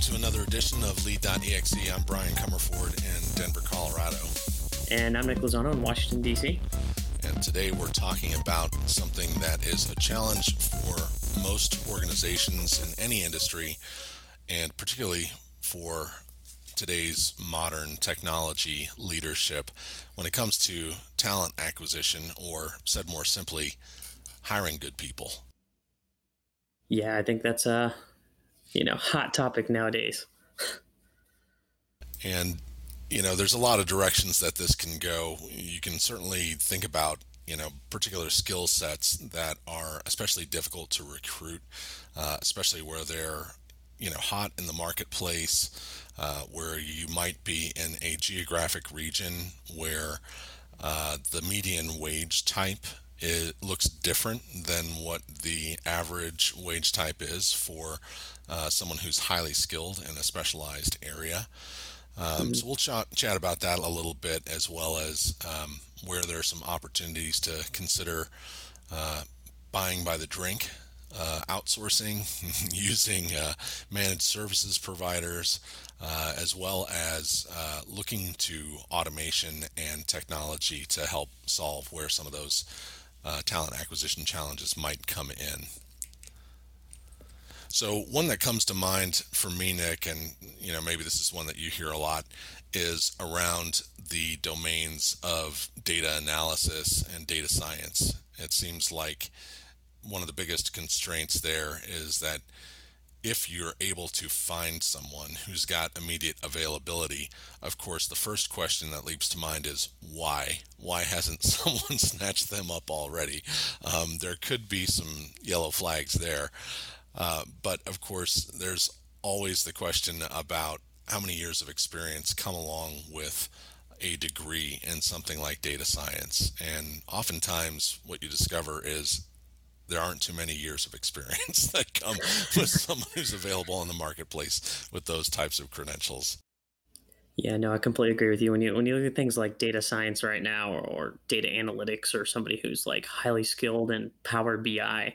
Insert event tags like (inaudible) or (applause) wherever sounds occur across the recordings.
to another edition of Lead.exe. I'm Brian Comerford in Denver, Colorado. And I'm Nick Lozano in Washington, D.C. And today we're talking about something that is a challenge for most organizations in any industry, and particularly for today's modern technology leadership when it comes to talent acquisition, or said more simply, hiring good people. Yeah, I think that's a you know hot topic nowadays. and you know, there's a lot of directions that this can go. You can certainly think about you know particular skill sets that are especially difficult to recruit, uh, especially where they're you know hot in the marketplace, uh, where you might be in a geographic region where uh, the median wage type it looks different than what the average wage type is for uh, someone who's highly skilled in a specialized area. Um. So we'll ch- chat about that a little bit, as well as um, where there are some opportunities to consider uh, buying by the drink, uh, outsourcing, (laughs) using uh, managed services providers, uh, as well as uh, looking to automation and technology to help solve where some of those uh, talent acquisition challenges might come in. So one that comes to mind for me, Nick, and you know maybe this is one that you hear a lot, is around the domains of data analysis and data science. It seems like one of the biggest constraints there is that if you're able to find someone who's got immediate availability, of course, the first question that leaps to mind is why? Why hasn't (laughs) someone snatched them up already? Um, there could be some yellow flags there. Uh, but of course, there's always the question about how many years of experience come along with a degree in something like data science. And oftentimes, what you discover is there aren't too many years of experience (laughs) that come with someone who's available in the marketplace with those types of credentials. Yeah, no, I completely agree with you. When you when you look at things like data science right now, or, or data analytics, or somebody who's like highly skilled in Power BI,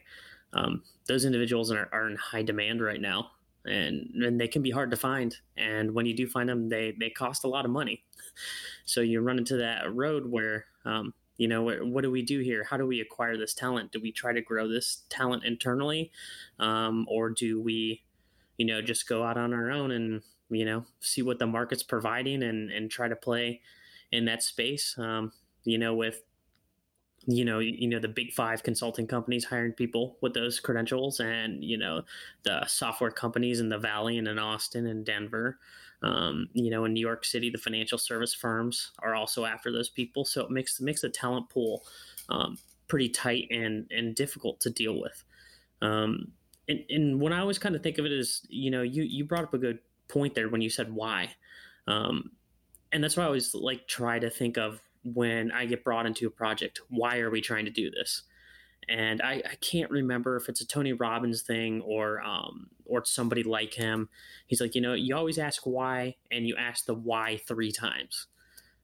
um, those individuals are, are in high demand right now, and and they can be hard to find. And when you do find them, they they cost a lot of money. (laughs) So you run into that road where um, you know what, what, do we do here? How do we acquire this talent? Do we try to grow this talent internally um, or do we you know just go out on our own and you know see what the market's providing and and try to play in that space? Um, you know with you know you know the big five consulting companies hiring people with those credentials and you know the software companies in the valley and in austin and denver um, you know, in New York City, the financial service firms are also after those people, so it makes makes the talent pool um, pretty tight and and difficult to deal with. Um, and, and when I always kind of think of it as, you know, you you brought up a good point there when you said why, um, and that's why I always like try to think of when I get brought into a project. Why are we trying to do this? And I, I, can't remember if it's a Tony Robbins thing or um, or somebody like him. He's like, you know, you always ask why, and you ask the why three times.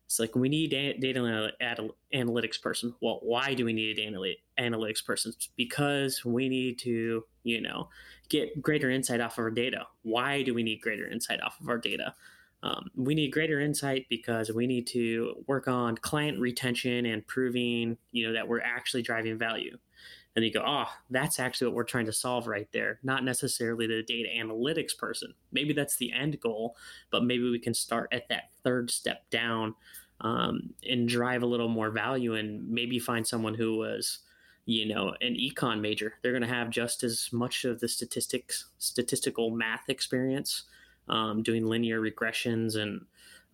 It's like we need a data analytics person. Well, why do we need an analytics person? Because we need to, you know, get greater insight off of our data. Why do we need greater insight off of our data? Um, we need greater insight because we need to work on client retention and proving, you know, that we're actually driving value and you go, oh, that's actually what we're trying to solve right there. Not necessarily the data analytics person. Maybe that's the end goal, but maybe we can start at that third step down um, and drive a little more value and maybe find someone who was, you know, an econ major. They're going to have just as much of the statistics, statistical math experience, um, doing linear regressions and,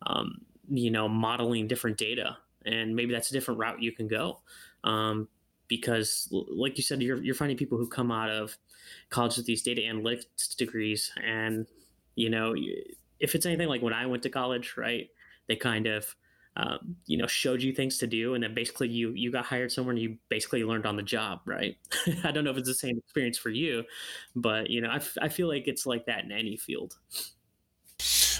um, you know, modeling different data. And maybe that's a different route you can go. Um, because like you said you're, you're finding people who come out of college with these data analytics degrees and you know if it's anything like when i went to college right they kind of um, you know showed you things to do and then basically you you got hired somewhere and you basically learned on the job right? (laughs) I don't know if it's the same experience for you but you know I, f- I feel like it's like that in any field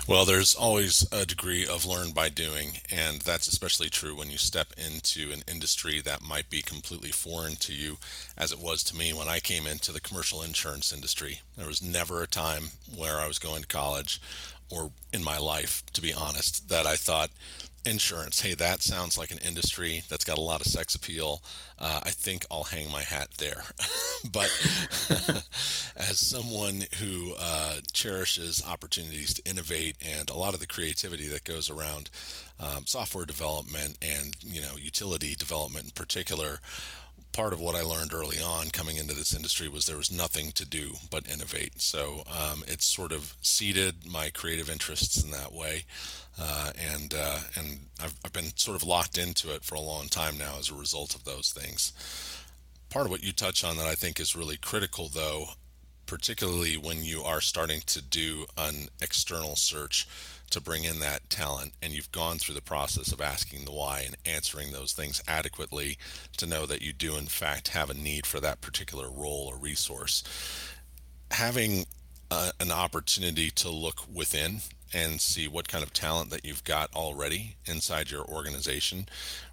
Well, there's always a degree of learn by doing, and that's especially true when you step into an industry that might be completely foreign to you, as it was to me when I came into the commercial insurance industry. There was never a time where I was going to college or in my life, to be honest, that I thought insurance, hey, that sounds like an industry that's got a lot of sex appeal. Uh, I think I'll hang my hat there. (laughs) but (laughs) as someone who uh, cherishes opportunities to innovate and a lot of the creativity that goes around um, software development and you know utility development in particular, part of what I learned early on coming into this industry was there was nothing to do but innovate. So um, it's sort of seeded my creative interests in that way, uh, and uh, and I've, I've been sort of locked into it for a long time now as a result of those things. Part of what you touch on that I think is really critical, though, particularly when you are starting to do an external search to bring in that talent and you've gone through the process of asking the why and answering those things adequately to know that you do in fact have a need for that particular role or resource. Having uh, an opportunity to look within and see what kind of talent that you've got already inside your organization,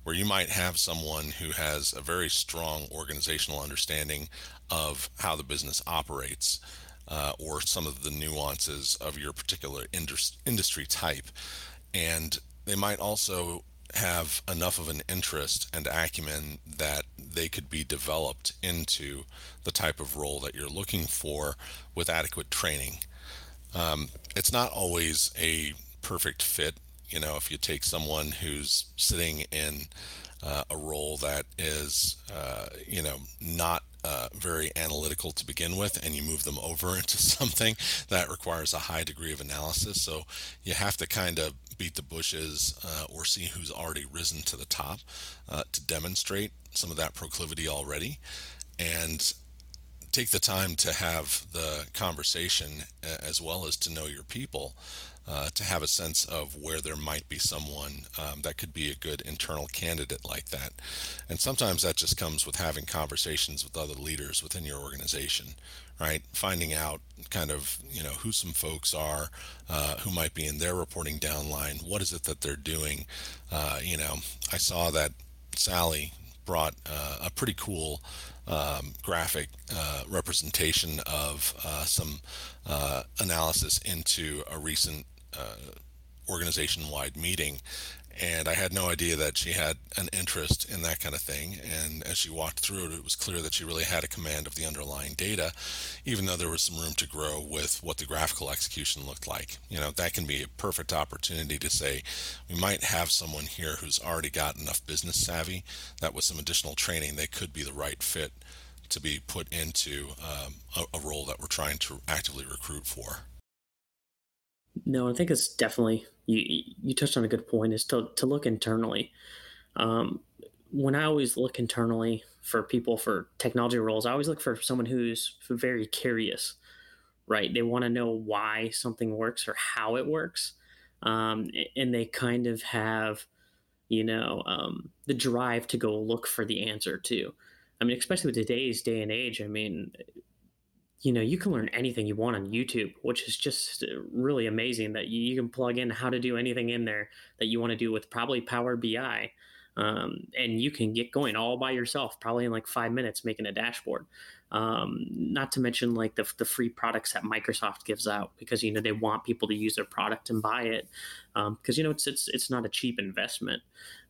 where you might have someone who has a very strong organizational understanding of how the business operates uh, or some of the nuances of your particular indus- industry type. And they might also have enough of an interest and acumen that they could be developed into the type of role that you're looking for with adequate training. Um, it's not always a perfect fit. You know, if you take someone who's sitting in uh, a role that is, uh, you know, not uh, very analytical to begin with, and you move them over (laughs) into something that requires a high degree of analysis. So you have to kind of beat the bushes uh, or see who's already risen to the top uh, to demonstrate some of that proclivity already. And take the time to have the conversation as well as to know your people uh, to have a sense of where there might be someone um, that could be a good internal candidate like that. And sometimes that just comes with having conversations with other leaders within your organization, right? Finding out kind of, you know, who some folks are, uh, who might be in their reporting downline, what is it that they're doing. Uh, you know, I saw that Sally brought uh, a pretty cool um, graphic uh, representation of uh, some uh, analysis into a recent uh, organization-wide meeting and I had no idea that she had an interest in that kind of thing. And as she walked through it, it was clear that she really had a command of the underlying data, even though there was some room to grow with what the graphical execution looked like. You know, that can be a perfect opportunity to say, we might have someone here who's already got enough business savvy that with some additional training, they could be the right fit to be put into um, a, a role that we're trying to actively recruit for. No, I think it's definitely you. You touched on a good point. Is to to look internally. Um, when I always look internally for people for technology roles, I always look for someone who's very curious. Right? They want to know why something works or how it works, um, and they kind of have, you know, um, the drive to go look for the answer too. I mean, especially with today's day and age. I mean, you know you can learn anything you want on youtube which is just uh, really amazing that you, can plug in how to do anything in there that you want to do with probably power bi um, and you can get going all by yourself probably in like five minutes making a dashboard. Um, not to mention like the, the free products that microsoft gives out because you know they want people to use their product and buy it because um, you know it's, it's it's not a cheap investment.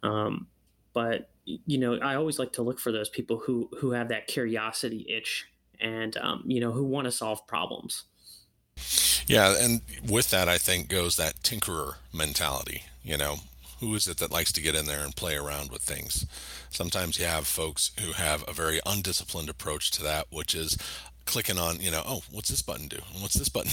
Um, but you know i always like to look for those people who who have that curiosity itch and um, you know who want to solve problems. Yeah, and with that, I think goes that tinkerer mentality. You know, who is it that likes to get in there and play around with things? Sometimes you have folks who have a very undisciplined approach to that, which is clicking on, you know, oh, what's this button do? What's this button?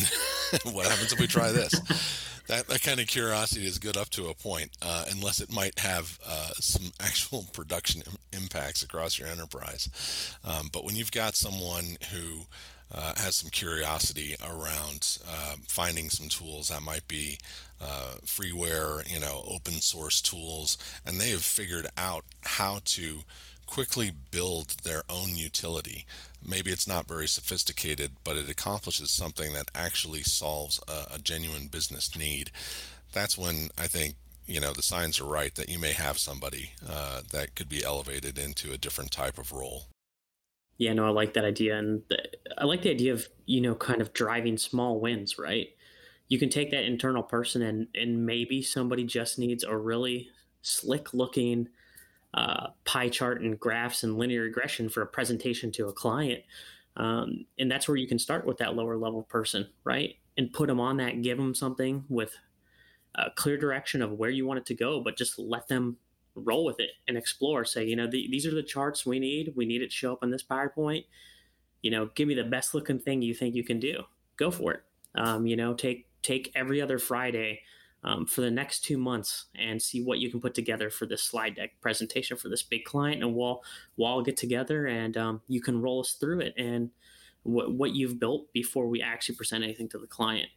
(laughs) what happens if we try this? (laughs) that, that kind of curiosity is good up to a point, uh, unless it might have uh, some (laughs) actual production Im- impacts across your enterprise. Um, but when you've got someone who uh, has some curiosity around uh, finding some tools that might be uh, freeware, you know, open source tools, and they have figured out how to quickly build their own utility. Maybe it's not very sophisticated, but it accomplishes something that actually solves a, a genuine business need. That's when I think you know the signs are right that you may have somebody uh, that could be elevated into a different type of role. Yeah, no, I like that idea, and the, I like the idea of you know kind of driving small wins, right? You can take that internal person, and and maybe somebody just needs a really slick looking uh, pie chart and graphs and linear regression for a presentation to a client, um, and that's where you can start with that lower level person, right? And put them on that, give them something with a clear direction of where you want it to go, but just let them roll with it and explore. Say, you know, the, these are the charts we need. We need it to show up on this PowerPoint. You know, give me the best looking thing you think you can do. Go for it. Um, you know, take take every other Friday um, for the next two months and see what you can put together for this slide deck presentation for this big client, and we'll we'll all get together and um, you can roll us through it and what what you've built before we actually present anything to the client.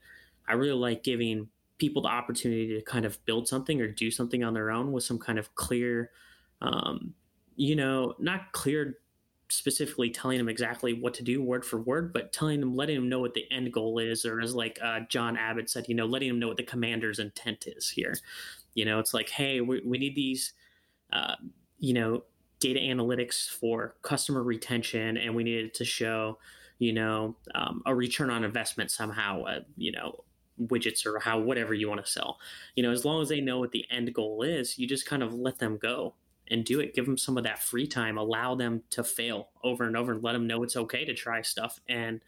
I really like giving people the opportunity to kind of build something or do something on their own with some kind of clear, um, you know, not clear specifically telling them exactly what to do word for word, but telling them, letting them know what the end goal is, or as like uh, John Abbott said, you know, letting them know what the commander's intent is here. You know, it's like, hey, we, we need these, uh, you know, data analytics for customer retention, and we needed to show, you know, um, a return on investment somehow, uh, you know, widgets or how whatever you want to sell. You know, as long as they know what the end goal is, you just kind of let them go and do it. Give them some of that free time. Allow them to fail over and over, and let them know it's okay to try stuff and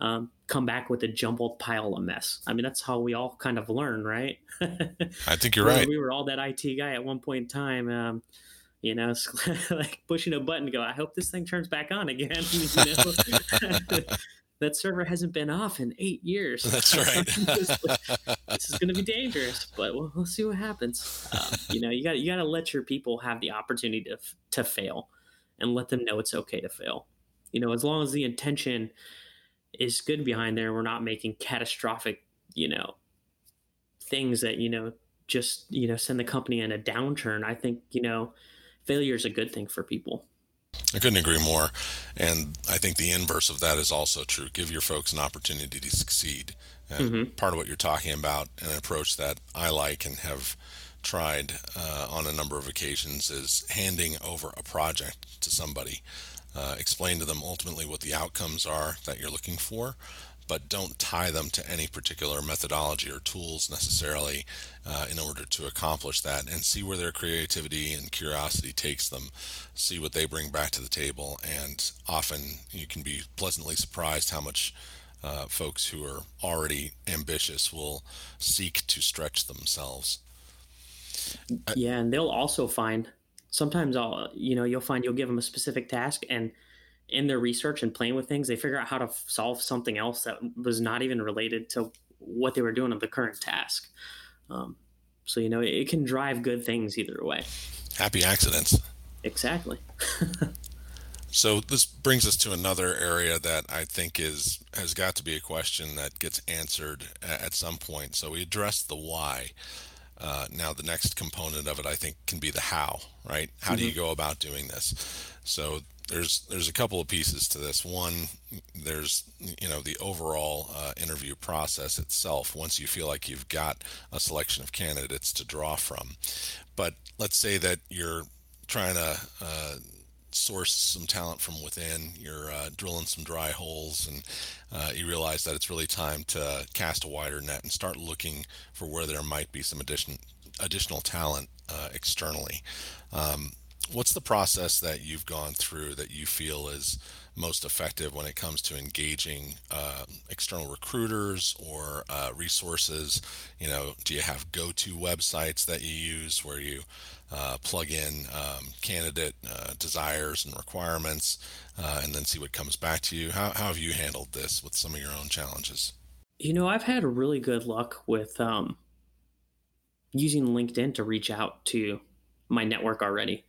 um, come back with a jumbled pile of mess. I mean, that's how we all kind of learn, right? (laughs) I think you're right. We were all that IT guy at one point in time. Um, you know, (laughs) like pushing a button to go, I hope this thing turns back on again. (laughs) You know? That server hasn't been off in eight years. That's (laughs) right. this is (laughs) going to be dangerous, but we'll, we'll see what happens. Uh, you know, you got you got to let your people have the opportunity to to fail, and let them know it's okay to fail. You know, as long as the intention is good behind there, we're not making catastrophic, you know, things that you know just you know send the company in a downturn. I think you know, failure is a good thing for people. I couldn't agree more. And I think the inverse of that is also true. Give your folks an opportunity to succeed. And mm-hmm. part of what you're talking about, an approach that I like and have tried uh, on a number of occasions, is handing over a project to somebody. Uh, explain to them ultimately what the outcomes are that you're looking for, but don't tie them to any particular methodology or tools necessarily uh, in order to accomplish that and see where their creativity and curiosity takes them. See what they bring back to the table and often you can be pleasantly surprised how much uh, folks who are already ambitious will seek to stretch themselves. Yeah and they'll also find sometimes i'll you know you'll find you'll give them a specific task and in their research and playing with things, they figure out how to f- solve something else that was not even related to what they were doing of the current task. Um, so you know, it, it can drive good things either way. Happy accidents. Exactly. (laughs) so this brings us to another area that I think is has got to be a question that gets answered at some point. So we addressed the why. Uh, now the next component of it, I think, can be the how. Right? How mm-hmm. do you mm-hmm. go about doing this? So there's there's a couple of pieces to this. One, there's you know the overall uh, interview process itself. Once you feel like you've got a selection of candidates to draw from, but let's say that you're trying to uh, source some talent from within. You're uh, drilling some dry holes, and uh, you realize that it's really time to cast a wider net and start looking for where there might be some addition additional talent uh, externally. Um, what's the process that you've gone through that you feel is most effective when it comes to engaging uh, external recruiters or uh, resources? You know, do you have go-to websites that you use where you uh, plug in um, candidate uh, desires and requirements, uh, and then see what comes back to you? How, how have you handled this with some of your own challenges? You know, I've had really good luck with um, using LinkedIn to reach out to my network already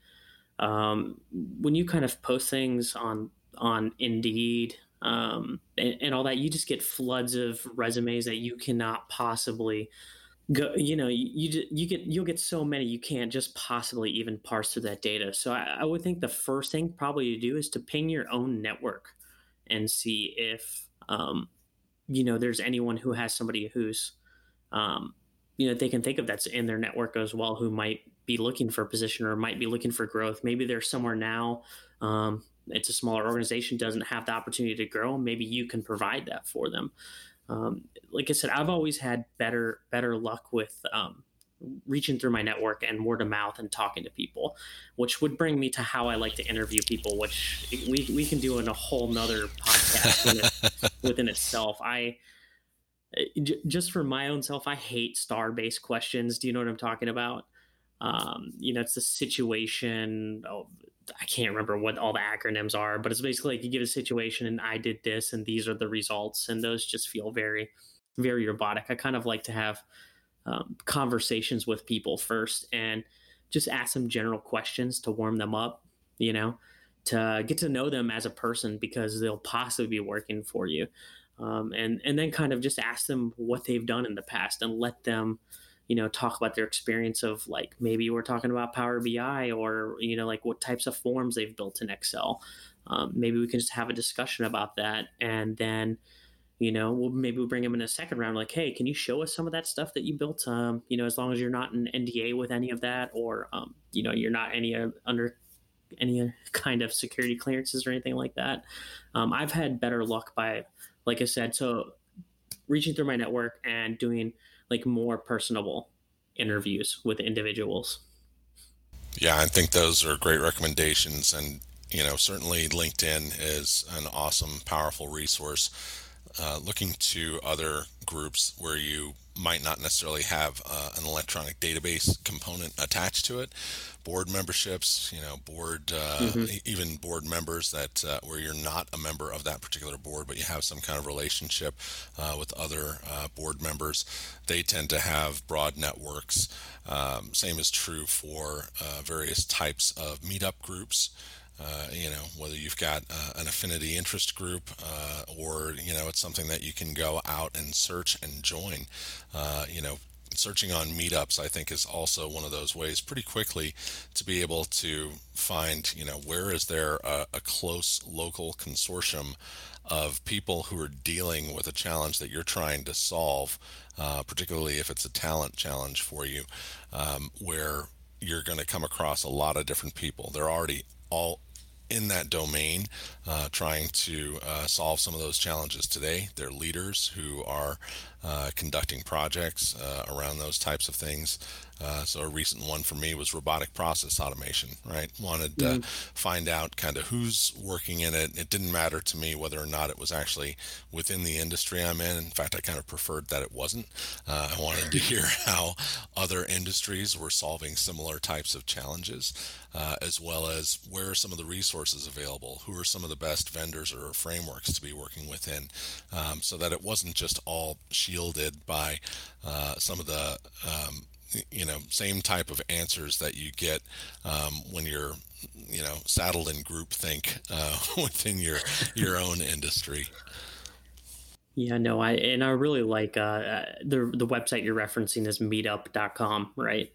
um, when you kind of post things on on Indeed um, and, and, all that, you just get floods of resumes that you cannot possibly go you know you, you you get you'll get so many you can't just possibly even parse through that data. So I, I would think the first thing probably to do is to ping your own network and see if um, you know there's anyone who has somebody who's um, you know they can think of that's in their network as well who might be looking for a position or might be looking for growth. Maybe they're somewhere now um, it's a smaller organization doesn't have the opportunity to grow maybe you can provide that for them um, like I said, I've always had better better luck with um, reaching through my network and word of mouth and talking to people, which would bring me to how I like to interview people, which we, we can do in a whole nother podcast within, (laughs) within itself. I just for my own self, I hate star based questions. Do you know what I'm talking about? Um, you know, it's the situation. Oh, I can't remember what all the acronyms are, but it's basically like you give a situation and I did this and these are the results, and those just feel very, very robotic. I kind of like to have um, conversations with people first and just ask them general questions to warm them up, you know, to get to know them as a person because they'll possibly be working for you. Um, and and then kind of just ask them what they've done in the past and let them you know talk about their experience of like maybe we're talking about power bi or you know like what types of forms they've built in excel. Um, maybe we can just have a discussion about that and then you know we'll maybe we'll bring them in a second round like hey can you show us some of that stuff that you built um, you know as long as you're not an nda with any of that or um, you know you're not any uh, under any kind of security clearances or anything like that? Um, i've had better luck by like i said so reaching through my network and doing like more personable interviews with individuals. Yeah, I think those are great recommendations. And, you know, certainly LinkedIn is an awesome, powerful resource. Uh, looking to other groups where you might not necessarily have uh, an electronic database component attached to it. Board memberships, you know, board, uh, mm-hmm. even board members that uh, where you're not a member of that particular board, but you have some kind of relationship uh, with other uh, board members. They tend to have broad networks. Um, same is true for uh, various types of meetup groups. Uh, you know, whether you've got uh, an affinity interest group uh, or, you know, it's something that you can go out and search and join. Uh, you know, searching on meetups, I think, is also one of those ways pretty quickly to be able to find, you know, where is there a, a close local consortium of people who are dealing with a challenge that you're trying to solve, uh, particularly if it's a talent challenge for you, um, where you're going to come across a lot of different people. They're already all in that domain uh, trying to uh, solve some of those challenges today. They're leaders who are uh, conducting projects uh, around those types of things. Uh, so a recent one for me was robotic process automation. Right, wanted to mm-hmm. find out kind of who's working in it. It didn't matter to me whether or not it was actually within the industry I'm in. In fact, I kind of preferred that it wasn't. Uh, I wanted to (laughs) hear how other industries were solving similar types of challenges, uh, as well as where are some of the resources available, who are some of the best vendors or frameworks to be working within, um, so that it wasn't just all shielded by uh, some of the um, you know same type of answers that you get um, when you're you know saddled in groupthink uh, (laughs) within your your own industry. Yeah, no, I and I really like uh, uh, the the website you're referencing is meetup.com, right?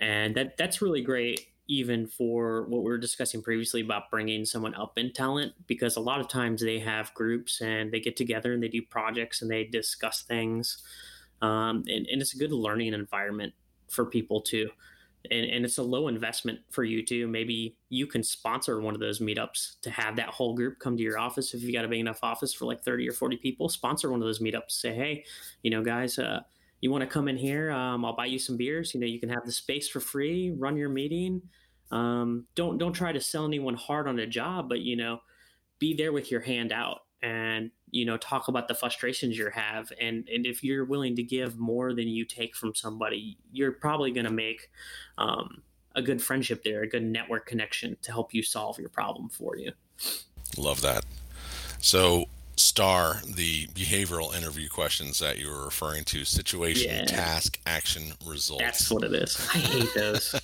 And that that's really great even for what we were discussing previously about bringing someone up in talent because a lot of times they have groups and they get together and they do projects and they discuss things um, and, and, it's a good learning environment for people too. And, and it's a low investment for you too. Maybe you can sponsor one of those meetups to have that whole group come to your office. If you got a big enough office for like 30 or 40 people sponsor one of those meetups. Say hey you know guys uh, you want to come in here um, i'll buy you some beers you know you can have the space for free run your meeting. Um, don't don't try to sell anyone hard on a job but you know be there with your hand out and you know talk about the frustrations you have. And and if you're willing to give more than you take from somebody you're probably going to make um, a good friendship there a good network connection to help you solve your problem for you. Love that. So star the behavioral interview questions that you were referring to situation yeah. task action results that's what it is i hate those (laughs)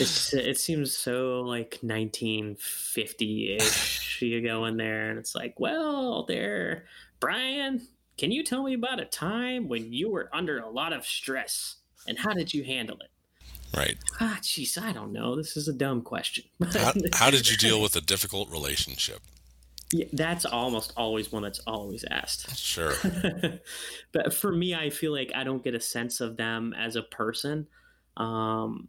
it seems so like 1950-ish (laughs) you go in there and it's like well there brian can you tell me about a time when you were under a lot of stress and how did you handle it? Right. Ah, jeez, I don't know. This is a dumb question. How, (laughs) how did you deal with a difficult relationship? Yeah, that's almost always one that's always asked. Sure. (laughs) but for me, I feel like I don't get a sense of them as a person. Um,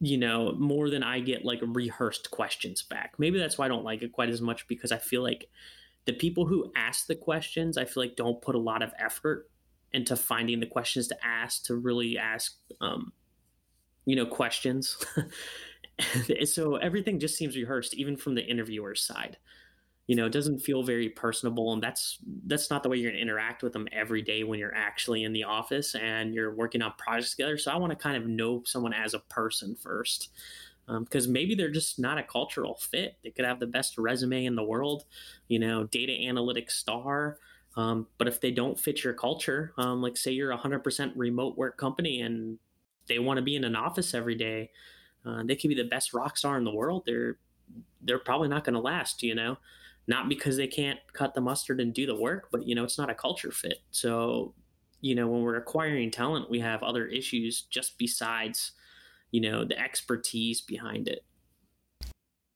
you know, more than I get like rehearsed questions back. Maybe that's why I don't like it quite as much because I feel like the people who ask the questions, I feel like don't put a lot of effort into finding the questions to ask to really ask, um, you know, questions. (laughs) so everything just seems rehearsed, even from the interviewer's side you know it doesn't feel very personable and that's that's not the way you're going to interact with them every day when you're actually in the office and you're working on projects together so i want to kind of know someone as a person first because um, maybe they're just not a cultural fit they could have the best resume in the world you know data analytics star um, but if they don't fit your culture um, like say you're a 100% remote work company and they want to be in an office every day uh, they could be the best rock star in the world they're they're probably not going to last you know not because they can't cut the mustard and do the work, but you know, it's not a culture fit. So, you know, when we're acquiring talent, we have other issues just besides, you know, the expertise behind it.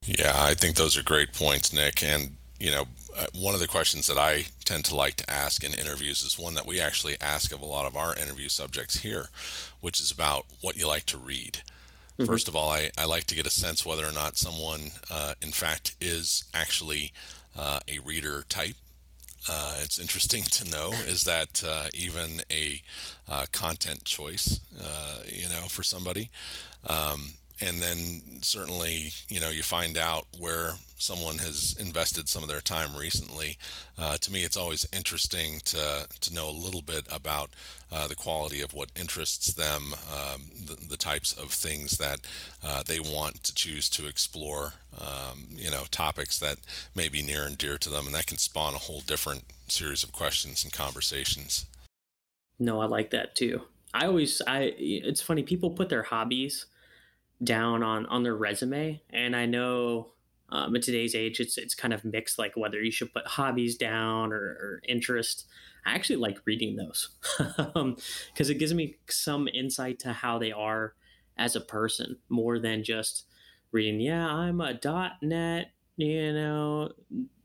Yeah, I think those are great points, Nick. And, you know, uh, one of the questions that I tend to like to ask in interviews is one that we actually ask of a lot of our interview subjects here, which is about what you like to read. Mm-hmm. First of all, I, I like to get a sense whether or not someone, uh, in fact, is actually uh, a reader type. Uh, it's interesting to know is that uh, even a uh, content choice, uh, you know, for somebody. Um, and then certainly, you know, you find out where someone has invested some of their time recently. Uh, to me, it's always interesting to to know a little bit about uh, the quality of what interests them, um, the, the, types of things that uh, they want to choose to explore. Um, you know, topics that may be near and dear to them, and that can spawn a whole different series of questions and conversations. No, I like that too. I always, I. It's funny. People put their hobbies down on on their resume. And i know um, in today's age it's it's kind of mixed like whether you should put hobbies down or, or interest. I actually like reading those because (laughs) um, it gives me some insight to how they are as a person more than just reading yeah i'm a net you know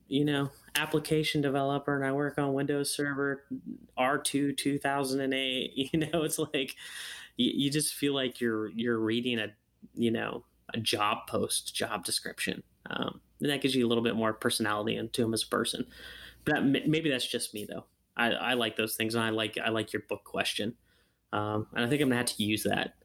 you know application developer and i work on windows server r2 2008 (laughs) you know it's like you, you just feel like you're you're reading a you know a job post job description. Um, and that gives you a little bit more personality into him as a person. But that, maybe that's just me though. I, I like those things and i like i like your book question. Um, and i think i'm gonna have to use that.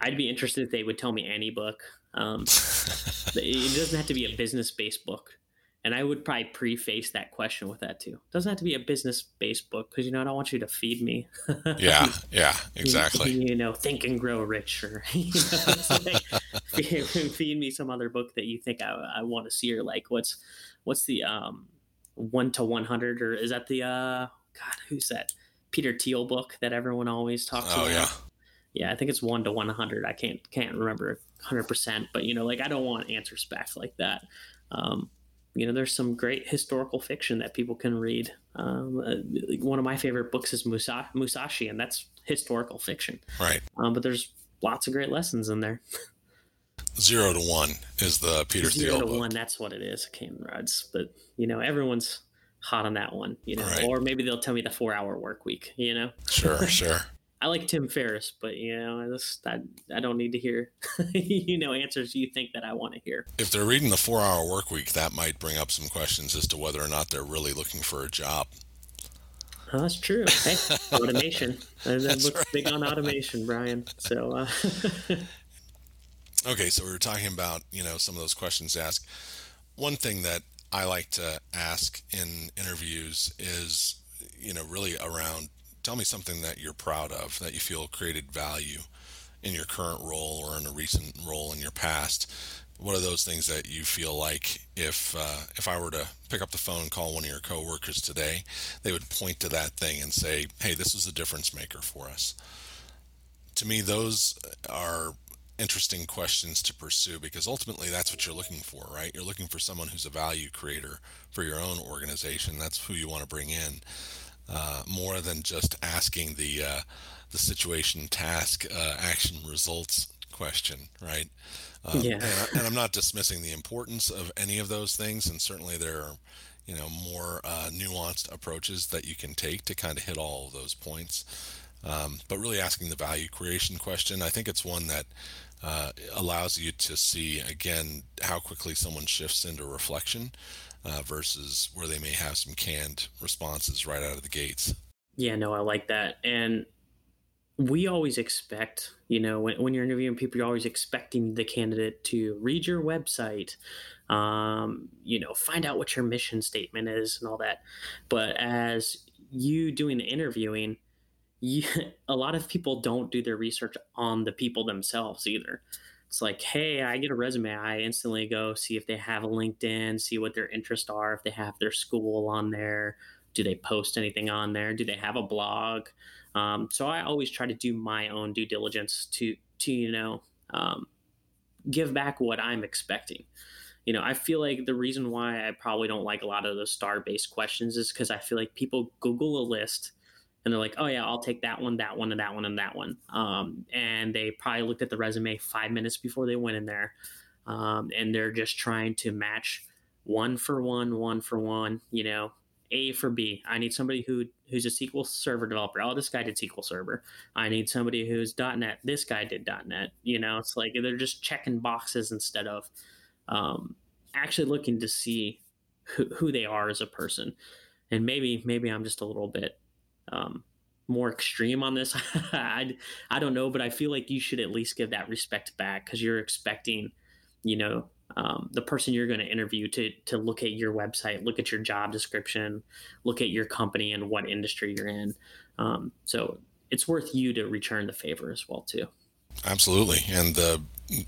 I'd be interested if they would tell me any book. Um, (laughs) it doesn't have to be a business based book and I would probably preface that question with that too. It doesn't have to be a business based book because you know I don't want you to feed me. (laughs) yeah, yeah, exactly. You, you, know, think and grow rich, or (laughs) you know, like, (laughs) feed, feed, me some other book that you think I, I want to see, or like what's what's the um one to one hundred, or is that the uh God who's that Peter Thiel book that everyone always talks oh, about? yeah. Yeah, I think it's one to one hundred. I can't can't remember hundred percent, but you know, like I don't want answers back like that. Um, you know, there's some great historical fiction that people can read. Um, uh, one of my favorite books is Musa- Musashi, and that's historical fiction. Right. Um, but there's lots of great lessons in there. (laughs) Zero to one is the Peter Zero Thiel to book. one, that's what it is. Ken Ruds, but you know, everyone's hot on that one. You know, right. or maybe they'll tell me the four-hour work week. You know. Sure, (laughs) sure. I like Tim Ferriss, but you know, I just I, I don't need to hear (laughs) you know answers you think that I want to hear. If they're reading the four hour work week, that might bring up some questions as to whether or not they're really looking for a job. Oh, that's true. Hey, (laughs) automation. That looks right. big on automation, Brian. So uh... (laughs) Okay, so we were talking about, you know, some of those questions asked. One thing that I like to ask in interviews is, you know, really around tell me something that you're proud of that you feel created value in your current role or in a recent role in your past what are those things that you feel like if uh, if I were to pick up the phone and call one of your coworkers today, they would point to that thing and say, "Hey, this was a difference maker for us." To me, those are interesting questions to pursue because ultimately that's what you're looking for, right? You're looking for someone who's a value creator for your own organization. That's who you want to bring in. Uh, more than just asking the uh, the situation, task, uh, action, results question, right? Um, Yeah. and, and I'm not dismissing the importance of any of those things, and certainly there are, you know, more uh, nuanced approaches that you can take to kind of hit all of those points. Um, but really asking the value creation question, I think it's one that uh, allows you to see again how quickly someone shifts into reflection uh, versus where they may have some canned responses right out of the gates. Yeah, no, I like that. And we always expect, you know, when, when you're interviewing people, you're always expecting the candidate to read your website, um, you know, find out what your mission statement is and all that. But as you doing the interviewing, you, (laughs) a lot of people don't do their research on the people themselves either. It's like, hey, I get a resume. I instantly go see if they have a LinkedIn, see what their interests are, if they have their school on there. Do they post anything on there? Do they have a blog? Um, so I always try to do my own due diligence to, to you know, um, give back what I'm expecting. You know, I feel like the reason why I probably don't like a lot of those star based questions is because I feel like people Google a list and they're like, oh yeah, I'll take that one, that one, and that one, and that one. Um, and they probably looked at the resume five minutes before they went in there, um, and they're just trying to match one for one, one for one. You know, A for B. I need somebody who who's a SQL Server developer. Oh, this guy did SQL Server. I need somebody who's .NET. This guy did .NET. You know, it's like they're just checking boxes instead of um, actually looking to see who, who they are as a person. And maybe maybe I'm just a little bit um, more extreme on this. (laughs) I, I don't know, but I feel like you should at least give that respect back because you're expecting, you know, um, the person you're going to interview to to look at your website, look at your job description, look at your company and what industry you're in. Um, so it's worth you to return the favor as well too. Absolutely, and uh,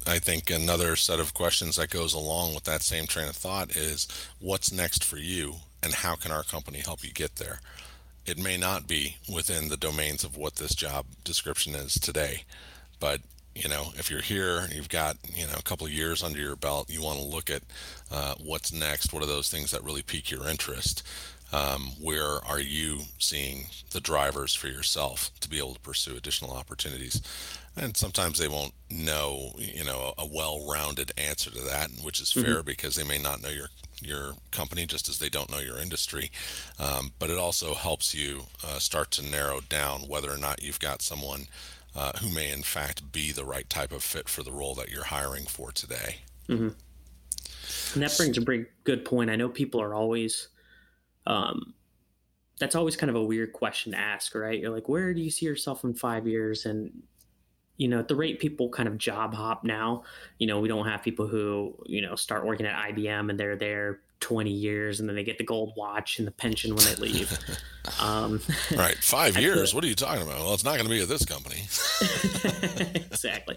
I think another set of questions that goes along with that same train of thought is, what's next for you, and how can our company help you get there? It may not be within the domains of what this job description is today. But you know, if you're here, you've got you know a couple years under your belt, you want to look at uh, what's next. What are those things that really pique your interest? Um, where are you seeing the drivers for yourself to be able to pursue additional opportunities? And sometimes they won't know, you know, a well-rounded answer to that, which is fair mm-hmm. because they may not know your your company just as they don't know your industry. Um, but it also helps you uh, start to narrow down whether or not you've got someone uh, who may in fact be the right type of fit for the role that you're hiring for today. Mm-hmm. And that brings a pretty good point. I know people are always, um, that's always kind of a weird question to ask, right? You're like, where do you see yourself in five years? And you know, at the rate people kind of job hop now, you know, we don't have people who, you know, start working at IBM and they're there 20 years and then they get the gold watch and the pension when they leave. (laughs) um, right. (laughs) Five years. what are you talking about? Well, it's not going to be at this company. (laughs) exactly.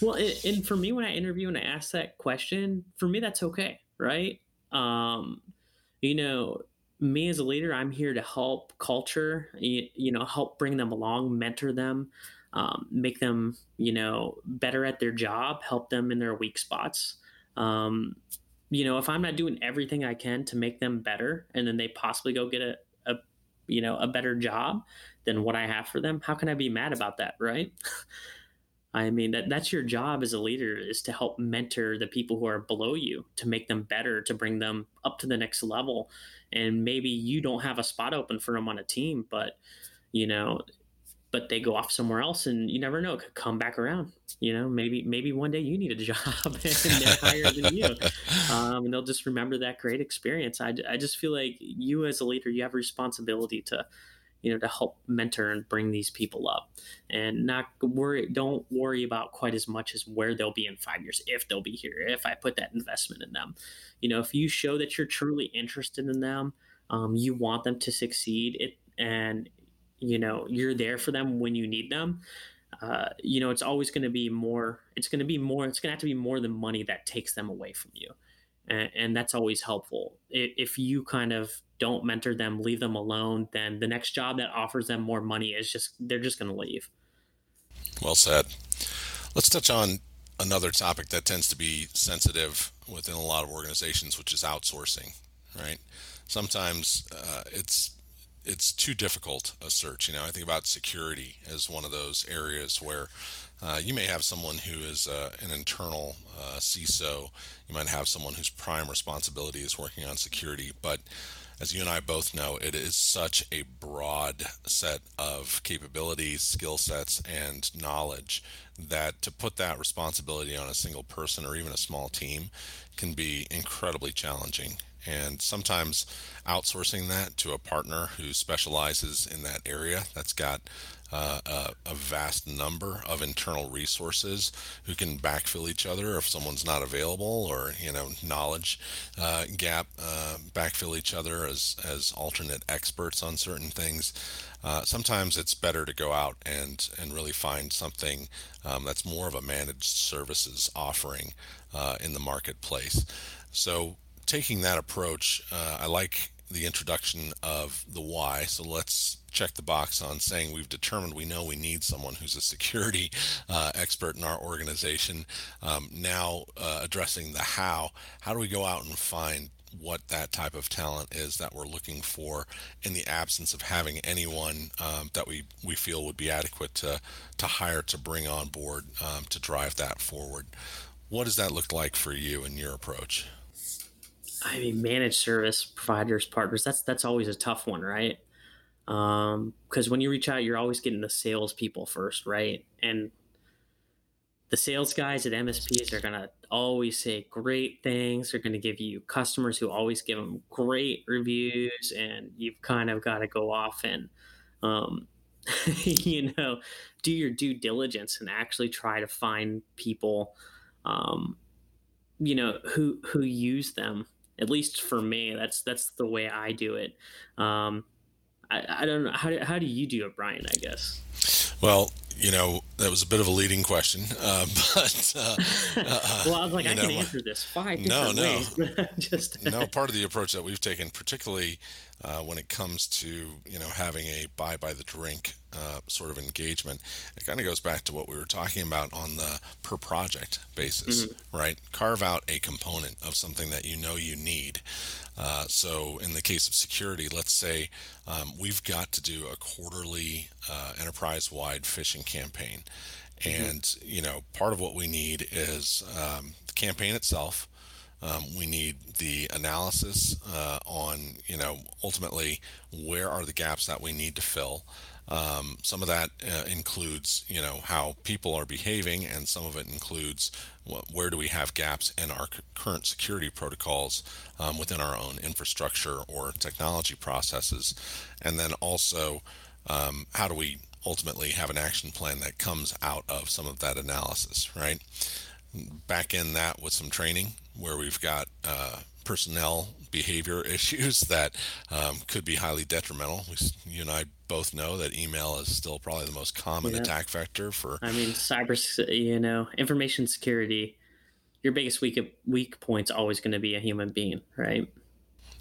Well, and for me, when I interview and I ask that question, for me, that's okay. Right. Um, you know, me as a leader, I'm here to help culture, you, you know, help bring them along, mentor them um, make them you know better at their job help them in their weak spots. Um, you know if i'm not doing everything i can to make them better and then they possibly go get a, a you know a better job than what i have for them how can i be mad about that right? (laughs) I mean that that's your job as a leader is to help mentor the people who are below you to make them better to bring them up to the next level. And maybe you don't have a spot open for them on a team but you know but they go off somewhere else and you never know it could come back around you know maybe maybe one day you need a job (laughs) and they're higher than you. (laughs) Um, and they'll just remember that great experience. I, I just feel like you as a leader you have a responsibility to you know to help mentor and bring these people up. And not worry don't worry about quite as much as where they'll be in five years if they'll be here if i put that investment in them. You know if you show that you're truly interested in them um, you want them to succeed it and you know you're there for them when you need them uh, you know it's always going to be more it's going to be more it's going to have to be more than money that takes them away from you. And, and that's always helpful. If you kind of don't mentor them leave them alone then the next job that offers them more money is just they're just going to leave. Well said. Let's touch on another topic that tends to be sensitive within a lot of organizations which is outsourcing right? Sometimes uh, it's it's too difficult a search. You know, I think about security as one of those areas where uh, you may have someone who is uh, an internal uh, CISO. You might have someone whose prime responsibility is working on security, but as you and I both know, it is such a broad set of capabilities, skill sets, and knowledge that to put that responsibility on a single person or even a small team can be incredibly challenging. And sometimes outsourcing that to a partner who specializes in that area that's got uh, a, a, vast number of internal resources who can backfill each other if someone's not available or you know knowledge uh, gap uh, backfill each other as as alternate experts on certain things. Uh, sometimes it's better to go out and and really find something um, that's more of a managed services offering uh, in the marketplace. So taking that approach uh, I like the introduction of the why. So let's check the box on saying we've determined we know we need someone who's a security uh, expert in our organization. Um, now uh, addressing the how. How do we go out and find what that type of talent is that we're looking for in the absence of having anyone um, that we, we feel would be adequate to, to hire to bring on board um, to drive that forward. What does that look like for you and your approach? I mean, managed service providers, partners, that's that's always a tough one, right? Because um, when you reach out, you're always getting the salespeople first, right? And the sales guys at MSPs are going to always say great things. They're going to give you customers who always give them great reviews, and you've kind of got to go off and, um, (laughs) you know, do your due diligence and actually try to find people, um, you know, who who use them at least for me, that's that's the way I do it. Um, I, I don't know how do, how do you do it, Brian? I guess. Well, you know that was a bit of a leading question, uh, (laughs) but uh, uh, well, I was like, I know, can answer this five no, no. (laughs) Just no. Part of the approach that we've taken, particularly uh, when it comes to you know having a buy by the drink uh, sort of engagement, it kind of goes back to what we were talking about on the per project basis, mm-hmm. right? Carve out a component of something that you know you need. Uh, so in the case of security, let's say um, we've got to do a quarterly uh, enterprise-wide phishing campaign, mm-hmm. and you know part of what we need is um, the campaign itself um, we need the analysis uh, on, you know, ultimately where are the gaps that we need to fill. Um, some of that uh, includes, you know, how people are behaving, and some of it includes where do we have gaps in our c- current security protocols um, within our own infrastructure or technology processes, and then also um, how do we ultimately have an action plan that comes out of some of that analysis, right? Back in that with some training where we've got uh, personnel behavior (laughs) issues that um, could be highly detrimental. We, you and I both know that email is still probably the most common yeah. attack vector for. I mean, cyber, you know, information security. Your biggest weak weak point's always going to be a human being, right?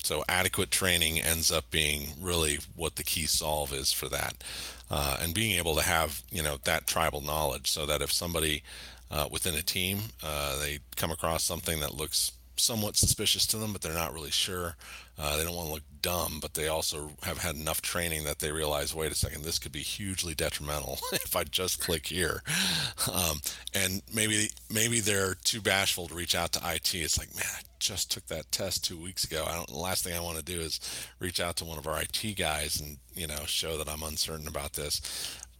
So adequate training ends up being really what the key solve is for that, uh, and being able to have you know that tribal knowledge, so that if somebody uh, within a team. Uh, they come across something that looks somewhat suspicious to them, but they're not really sure. Uh, they don't want to look dumb, but they also have had enough training that they realize, wait a second, this could be hugely detrimental (laughs) if I just click here. Um, and maybe maybe they're too bashful to reach out to IT. It's like, man, I just took that test two weeks ago. I don't. The last thing I want to do is reach out to one of our IT guys and you know show that I'm uncertain about this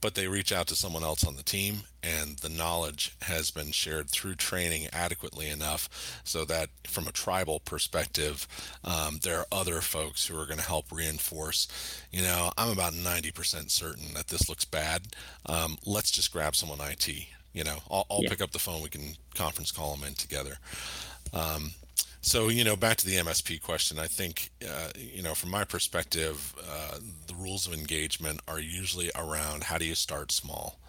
but they reach out to someone else on the team and the knowledge has been shared through training adequately enough so that from a tribal perspective um, there are other folks who are going to help reinforce you know i'm about 90% certain that this looks bad um, let's just grab someone it you know i'll, I'll yeah. pick up the phone we can conference call them in together um, so, you know, back to the MSP question, I think, uh, you know, from my perspective, uh, the rules of engagement are usually around how do you start small.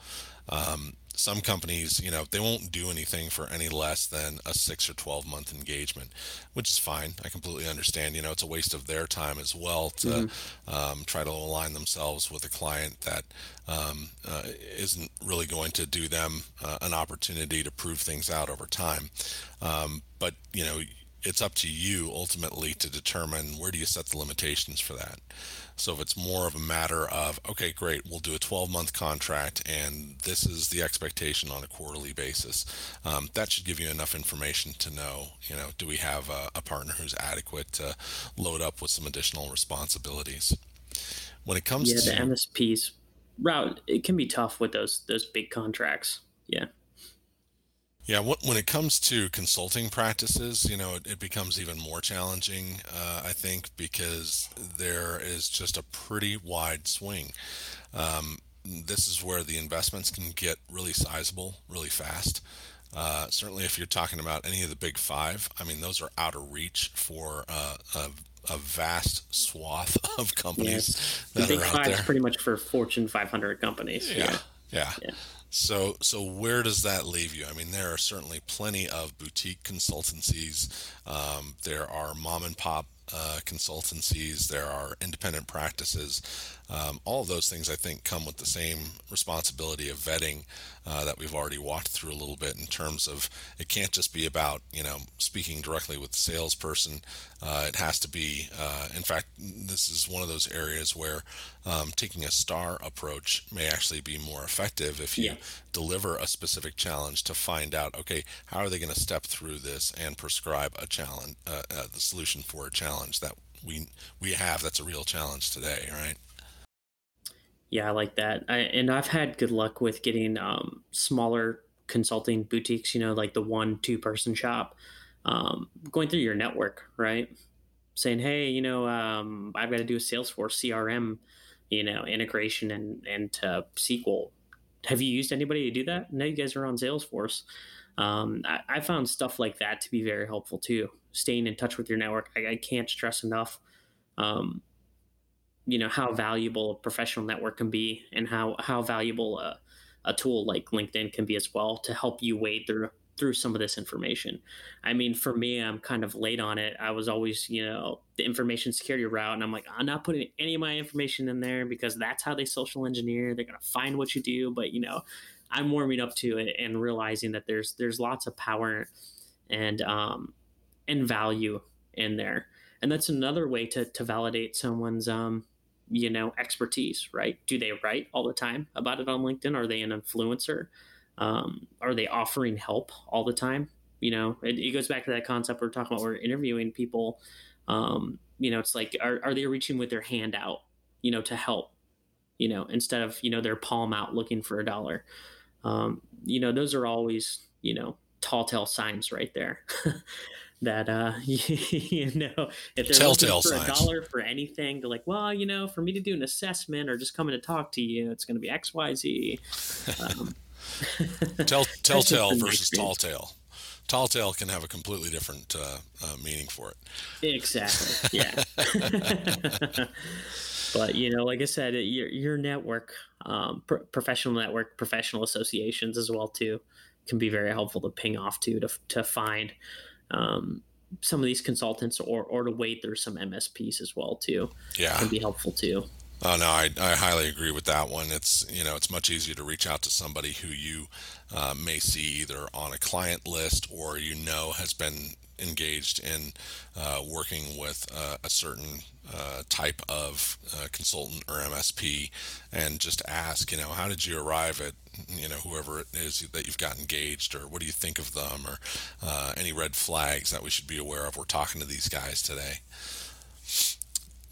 Um, some companies, you know, they won't do anything for any less than a six or 12 month engagement, which is fine. I completely understand. You know, it's a waste of their time as well to mm-hmm. um, try to align themselves with a client that um, uh, not really going to do them uh, an opportunity to prove things out over time. Um, but, you know, it's up to you ultimately to determine where do you set the limitations for that. So if it's more of a matter of, okay, great, we'll do a 12 month contract and this is the expectation on a quarterly basis, um, that should give you enough information to know, you know, do we have a, a partner who's adequate to load up with some additional responsibilities? When it comes Yeah, the to MSPs route it can be tough with those those big contracts. Yeah. Yeah, when it comes to consulting practices, you know, it, it becomes even more challenging, uh, I think, because there is just a pretty wide swing. Um, this is where the investments can get really sizable really fast. Uh, certainly, if you're talking about any of the big five, I mean, those are out of reach for uh, a, a vast swath (laughs) of companies Yes. The that big are out five's there. pretty much for Fortune 500 companies. Yeah, Yeah. yeah. Yeah. So, so where does that leave you? I mean, there are certainly plenty of boutique consultancies. Um, there are mom and pop uh, consultancies. There are independent practices. Um, all of those things, I think, come with the same responsibility of vetting uh, that we've already walked through a little bit in terms of it can't just be about you know speaking directly with the salesperson. Uh, it has to be, uh, in fact, this is one of those areas where um, taking a star approach may actually be more effective if you Yeah. deliver a specific challenge to find out, okay, how are they going to step through this and prescribe a challenge, uh, uh, the solution for a challenge that we we have that's a real challenge today, right? Yeah, I like that. I, and I've had good luck with getting um, smaller consulting boutiques, you know, like the one, two person shop, um, going through your network, right? Saying, hey, you know, um, I've got to do a Salesforce CRM, you know, integration and, and uh, SQL. Have you used anybody to do that? No, you guys are on Salesforce. Um, I, I found stuff like that to be very helpful too. Staying in touch with your network. I, I can't stress enough. Um, you know how valuable a professional network can be and how how valuable a, a tool like linkedin can be as well to help you wade through through some of this information. I mean for me i'm kind of late on it. I was always you know the information security route and i'm like i'm not putting any of my information in there because that's how they social engineer. They're to find what you do. But you know i'm warming up to it and realizing that there's there's lots of power and um and value in there. And that's another way to to validate someone's um you know expertise right? Do they write all the time about it on linkedin? Are they an influencer? Um, are they offering help all the time? You know it, it goes back to that concept we're talking about we're interviewing people um, you know it's like are, are they reaching with their hand out you know to help you know instead of you know their palm out looking for a dollar? Um, you know those are always you know tall tale signs right there (laughs) that uh (laughs) you know if they're looking Telltale for a dollar for anything they're like well you know for me to do an assessment or just coming to talk to you it's going to be xyz um, (laughs) Tell, telltale versus tall tale Tall tale can have a completely different uh, uh, meaning for it. exactly (laughs) yeah. But you know like i said your, your network um, pro- professional network professional associations as well too can be very helpful to ping off to to, to find um, some of these consultants or or to wait. There's some msps as well too Yeah. can be helpful too Oh no, I, I highly agree with that one. It's you know it's much easier to reach out to somebody who you uh, may see either on a client list or you know has been engaged in uh, working with uh, a certain uh, type of uh, consultant or MSP, and just ask you know how did you arrive at you know whoever it is that you've got engaged or what do you think of them or uh, any red flags that we should be aware of. We're talking to these guys today.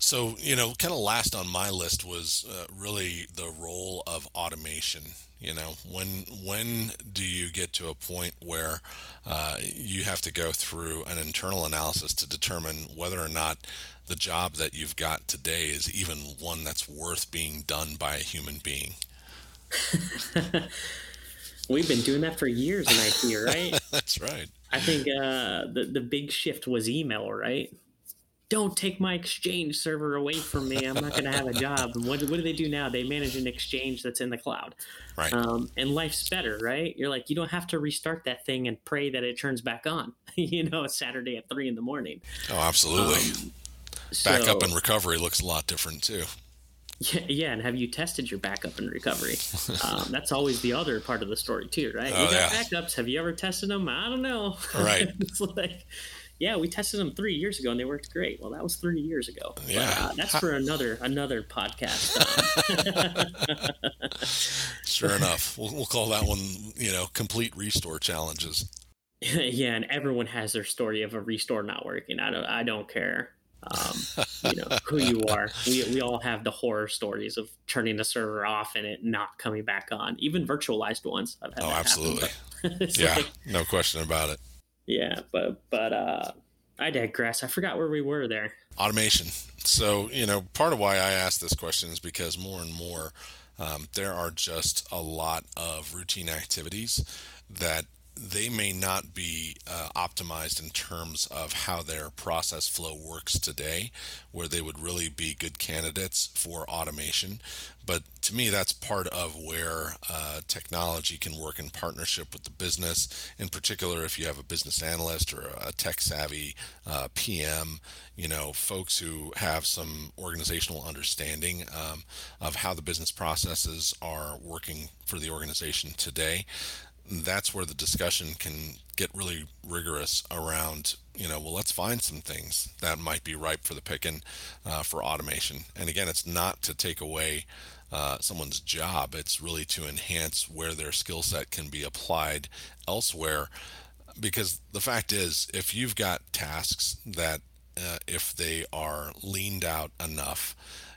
So, you know, kind of last on my list was uh, really the role of automation. You know, when when do you get to a point where uh, you have to go through an internal analysis to determine whether or not the job that you've got today is even one that's worth being done by a human being? (laughs) we've been doing that for years in it right (laughs) That's right. i think uh, the, the big shift was email right don't take my exchange server away from me i'm not going to have a job and what, what do they do now they manage an exchange that's in the cloud Right. um, and life's better right you're like you don't have to restart that thing and pray that it turns back on (laughs) you know saturday at three in the morning Oh, absolutely. um, Backup so- and recovery looks a lot different too. Yeah, yeah, and have you tested your backup and recovery? (laughs) Um, that's always the other part of the story too, right? Oh, we got yeah. backups. Have you ever tested them? I don't know. Right. (laughs) it's like, yeah, we tested them three years ago and they worked great. Well, that was three years ago. Yeah, but, uh, that's for another another podcast. (laughs) sure enough, we'll, we'll call that one, you know, complete restore challenges. (laughs) yeah, and everyone has their story of a restore not working. I don't, I don't care um, you know who you are. We, we all have the horror stories of turning the server off and it not coming back on, even virtualized ones. oh, absolutely. (laughs) yeah, like, no question about it. Yeah, but but uh, I digress. I forgot where we were there. Automation. So you know, part of why I asked this question is because more and more um, there are just a lot of routine activities that they may not be uh, optimized in terms of how their process flow works today, where they would really be good candidates for automation. But to me, that's part of where uh, technology can work in partnership with the business. In particular, if you have a business analyst or a tech savvy uh, PM, you know, folks who have some organizational understanding um, of how the business processes are working for the organization today that's where the discussion can get really rigorous around you know well let's find some things that might be ripe for the picking uh, for automation. And again it's not to take away uh, someone's job. It's really to enhance where their skill set can be applied elsewhere. Because the fact is if you've got tasks that uh, if they are leaned out enough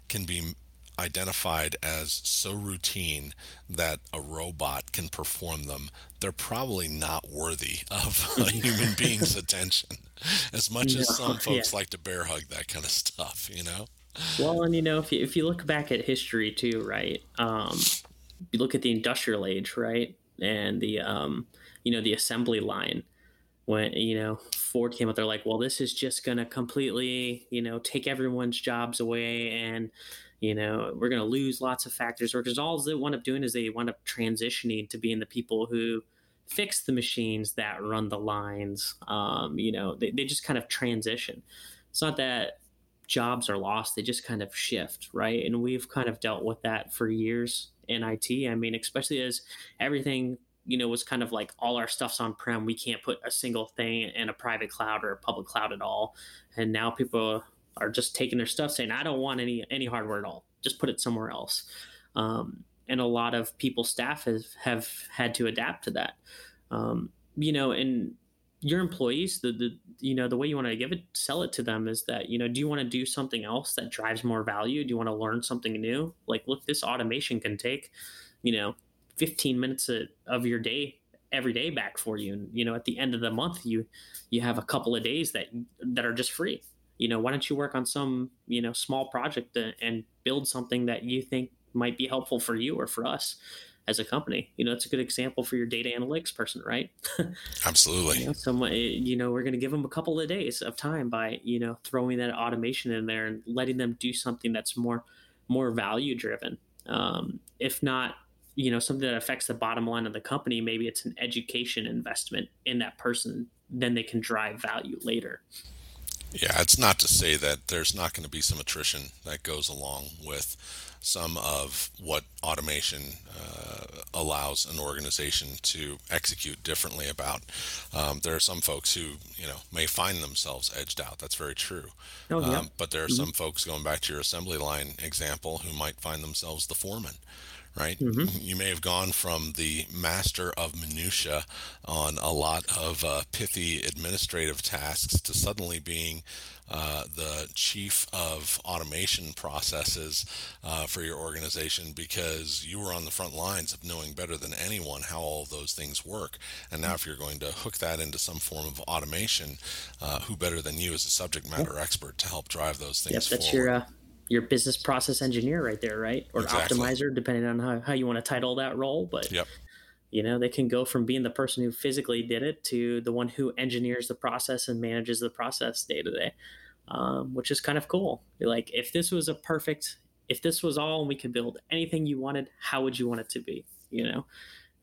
can be identified as so routine that a robot can perform them, they're probably not worthy of a (laughs) human being's attention. As much as some folks yeah. like to bear hug that kind of stuff, you know? Well, and you know, if you, if you look back at history too, right? Um, you look at the industrial age, right? And the, um, you know, the assembly line when you know Ford came out, they're like, well, this is just going to completely, you know, take everyone's jobs away, and you know we're going to lose lots of factors because all they wind up doing is they wind up transitioning to being the people who fix the machines that run the lines um, you know they, they just kind of transition. It's not that jobs are lost they just kind of shift right? And we've kind of dealt with that for years in it i mean especially as everything you know was kind of like all our stuff's on prem we can't put a single thing in a private cloud or a public cloud at all. And now people are just taking their stuff saying i don't want any any hardware at all. Just put it somewhere else. Um, and a lot of people staff have, have had to adapt to that. Um, you know and your employees the, the you know the way you want to give it sell it to them is that you know do you want to do something else that drives more value? Do you want to learn something new? Like look this automation can take you know 15 minutes of your day every day back for you. And you know at the end of the month you you have a couple of days that that are just free you know why don't you work on some you know small project and build something that you think might be helpful for you or for us as a company? You know it's a good example for your data analytics person right? (laughs) Absolutely. You know, someone you know we're going to give them a couple of days of time by you know throwing that automation in there and letting them do something that's more more value driven. Um, if not you know something that affects the bottom line of the company maybe it's an education investment in that person then they can drive value later yeah, it's not to say that there's not going to be some attrition that goes along with some of what automation uh, allows an organization to execute differently about. Um, there are some folks who, you know, may find themselves edged out. That's very true. Oh, yeah. um, but there are mm-hmm. some folks going back to your assembly line example who might find themselves the foreman right? Mm-hmm. You may have gone from the master of minutia on a lot of uh, pithy administrative tasks to suddenly being uh, the chief of automation processes uh, for your organization because you were on the front lines of knowing better than anyone how all those things work. And now, if you're going to hook that into some form of automation, uh, who better than you as a subject matter expert to help drive those things yep, that's forward? Your, uh, your business process engineer right there, right? Or exactly. optimizer, depending on how, how you want to title that role. But yep. you know, they can go from being the person who physically did it to the one who engineers the process and manages the process day to day, um, which is kind of cool. Like if this was a perfect, if this was all and we could build anything you wanted, how would you want it to be? You know,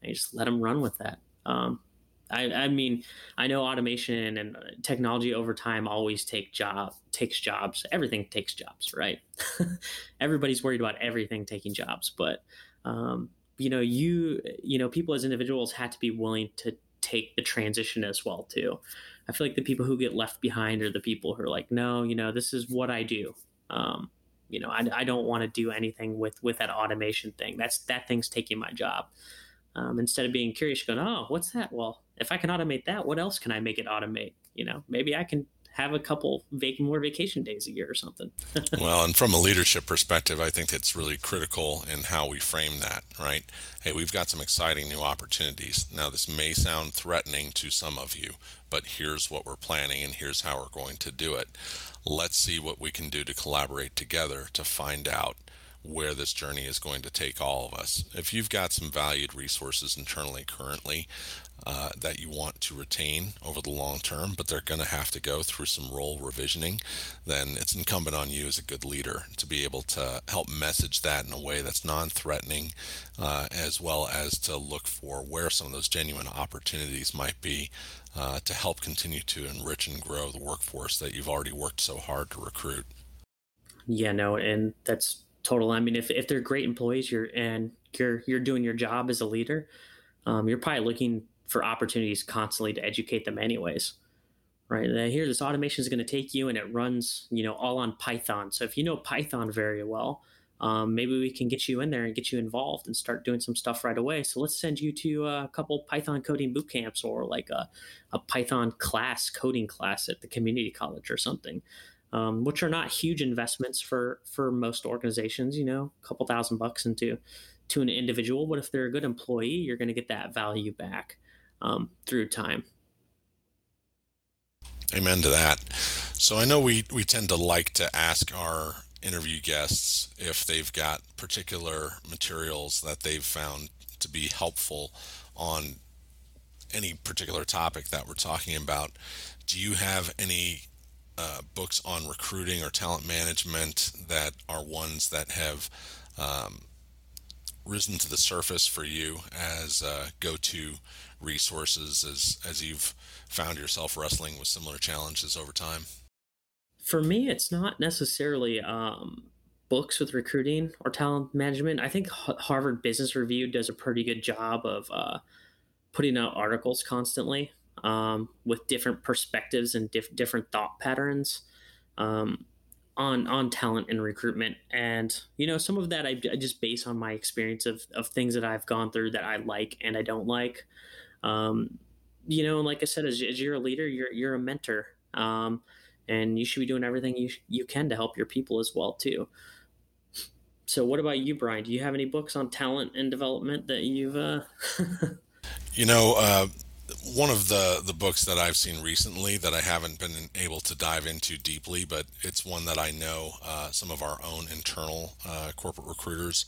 and you just let them run with that. Um, I, I mean, I know automation and technology over time always take job takes jobs. Everything takes jobs, right? (laughs) Everybody's worried about everything taking jobs, but um, you know, you you know, people as individuals had to be willing to take the transition as well too. I feel like the people who get left behind are the people who are like, no, you know, this is what I do. Um, you know, I, I don't want to do anything with with that automation thing. That's that thing's taking my job. Um, instead of being curious, going, oh, what's that? Well, if I can automate that, what else can I make it automate? You know, maybe I can have a couple vac- more vacation days a year or something. (laughs) well, and from a leadership perspective, I think it's really critical in how we frame that, right? Hey, we've got some exciting new opportunities. Now, this may sound threatening to some of you, but here's what we're planning and here's how we're going to do it. Let's see what we can do to collaborate together to find out where this journey is going to take all of us. If you've got some valued resources internally currently uh, that you want to retain over the long term, but they're going to have to go through some role revisioning, then it's incumbent on you as a good leader to be able to help message that in a way that's non threatening, uh, as well as to look for where some of those genuine opportunities might be uh, to help continue to enrich and grow the workforce that you've already worked so hard to recruit. Yeah, no, and that's total. I mean, if, if they're great employees, you're and you're you're doing your job as a leader, um, you're probably looking for opportunities constantly to educate them, anyways. Right And here, this automation is going to take you, and it runs, you know, all on Python. So if you know Python very well, um, maybe we can get you in there and get you involved and start doing some stuff right away. So let's send you to a couple Python coding boot camps or like a, a Python class, coding class at the community college or something um, which are not huge investments for for most organizations. You know, a couple thousand bucks into to an individual, but if they're a good employee, you're going to get that value back um, through time. Amen to that. So I know we we tend to like to ask our interview guests if they've got particular materials that they've found to be helpful on any particular topic that we're talking about. Do you have any uh, books on recruiting or talent management that are ones that have um, risen to the surface for you as uh, go-to resources as as you've found yourself wrestling with similar challenges over time? For me, it's not necessarily um, books with recruiting or talent management. I think Harvard Business Review does a pretty good job of uh, putting out articles constantly um, with different perspectives and diff- different thought patterns um, on on talent and recruitment. And you know, some of that I, I, just base on my experience of of things that I've gone through that I like and I don't like. Um, you know, like I said, as, as, you're a leader, you're you're a mentor, um, and you should be doing everything you you can to help your people as well too. So, what about you, Brian? Do you have any books on talent and development that you've? Uh... (laughs) you know, uh, one of the the books that I've seen recently that I haven't been able to dive into deeply, but it's one that I know uh, some of our own internal uh, corporate recruiters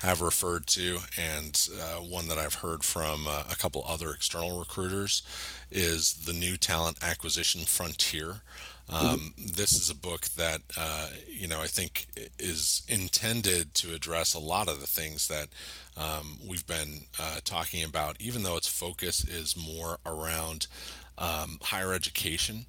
have referred to, and uh, one that I've heard from uh, a couple other external recruiters is the new talent acquisition frontier. Um, this is a book that uh, you know I think is intended to address a lot of the things that um, we've been uh, talking about, even though its focus is more around um, higher education.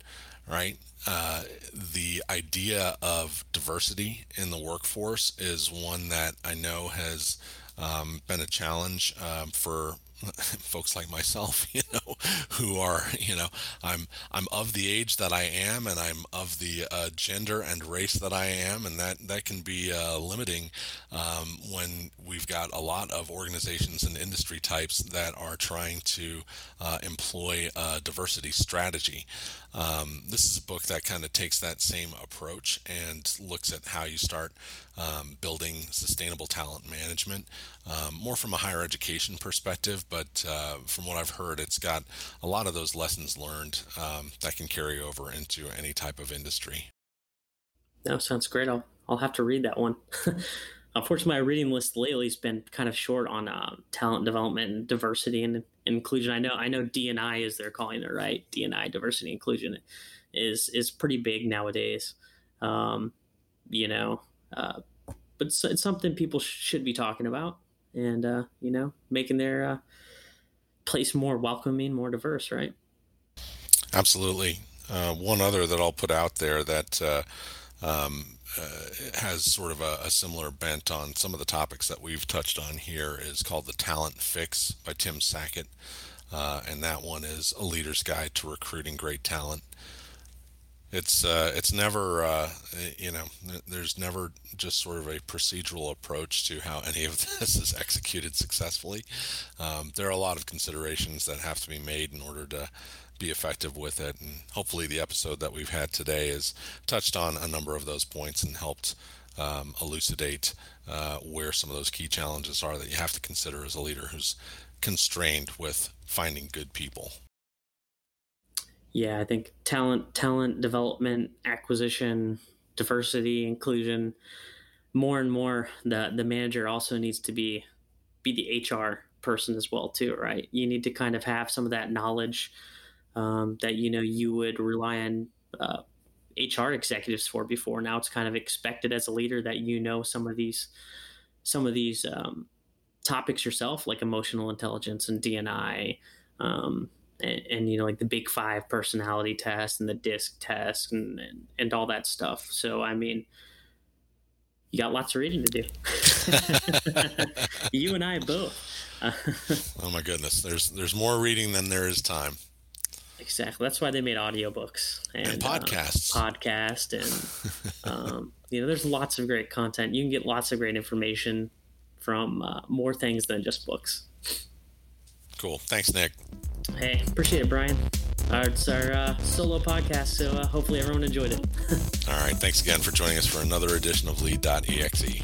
Right, uh, the idea of diversity in the workforce is one that I know has um, been a challenge um, for (laughs) folks like myself, (laughs) you know, who are, you know, I'm I'm of the age that I am, and I'm of the uh, gender and race that I am, and that that can be uh, limiting um, when we've got a lot of organizations and industry types that are trying to uh, employ a diversity strategy. Um, this is a book that kind of takes that same approach and looks at how you start um, building sustainable talent management, um, more from a higher education perspective. But uh, from what I've heard, it's got a lot of those lessons learned um, that can carry over into any type of industry. That sounds great. I'll I'll have to read that one. (laughs) Unfortunately, my reading list lately has been kind of short on uh, talent development and diversity and inclusion. I know I know DNI is they're calling it right. DNI diversity inclusion is is pretty big nowadays. Um, you know, uh, but it's, it's, something people sh- should be talking about, and uh, you know, making their uh, place more welcoming, more diverse, right? Absolutely. Uh, one other that I'll put out there that uh, um, uh, has sort of a, a, similar bent on some of the topics that we've touched on here is called the Talent Fix by Tim Sackett. uh, and that one is A Leader's Guide to Recruiting Great Talent. It's uh, it's never uh, you know there's never just sort of a procedural approach to how any of (laughs) this is executed successfully. Um, there are a lot of considerations that have to be made in order to be effective with it. And hopefully, the episode that we've had today has touched on a number of those points and helped um, elucidate uh, where some of those key challenges are that you have to consider as a leader who's constrained with finding good people. Yeah, I think talent, talent development, acquisition, diversity, inclusion. More and more, the the manager also needs to be be the HR person as well too, right? You need to kind of have some of that knowledge um, that you know you would rely on uh, HR executives for before. Now it's kind of expected as a leader that you know some of these some of these um, topics yourself, like emotional intelligence and DNI, um, and, and, you know like the Big Five personality test and the DISC test and, and and all that stuff. So I mean. You got lots of reading to do. (laughs) you and I both. (laughs) oh my goodness, there's there's more reading than there is time. Exactly. That's why they made audiobooks and, and podcasts. Uh, podcast and (laughs) um, you know, there's lots of great content. You can get lots of great information from uh, more things than just books. Cool. Thanks, Nick. Hey, appreciate it, Brian. Uh, it's our uh, solo podcast, so uh, hopefully everyone enjoyed it. (laughs) All right. Thanks again for joining us for another edition of Lead.exe.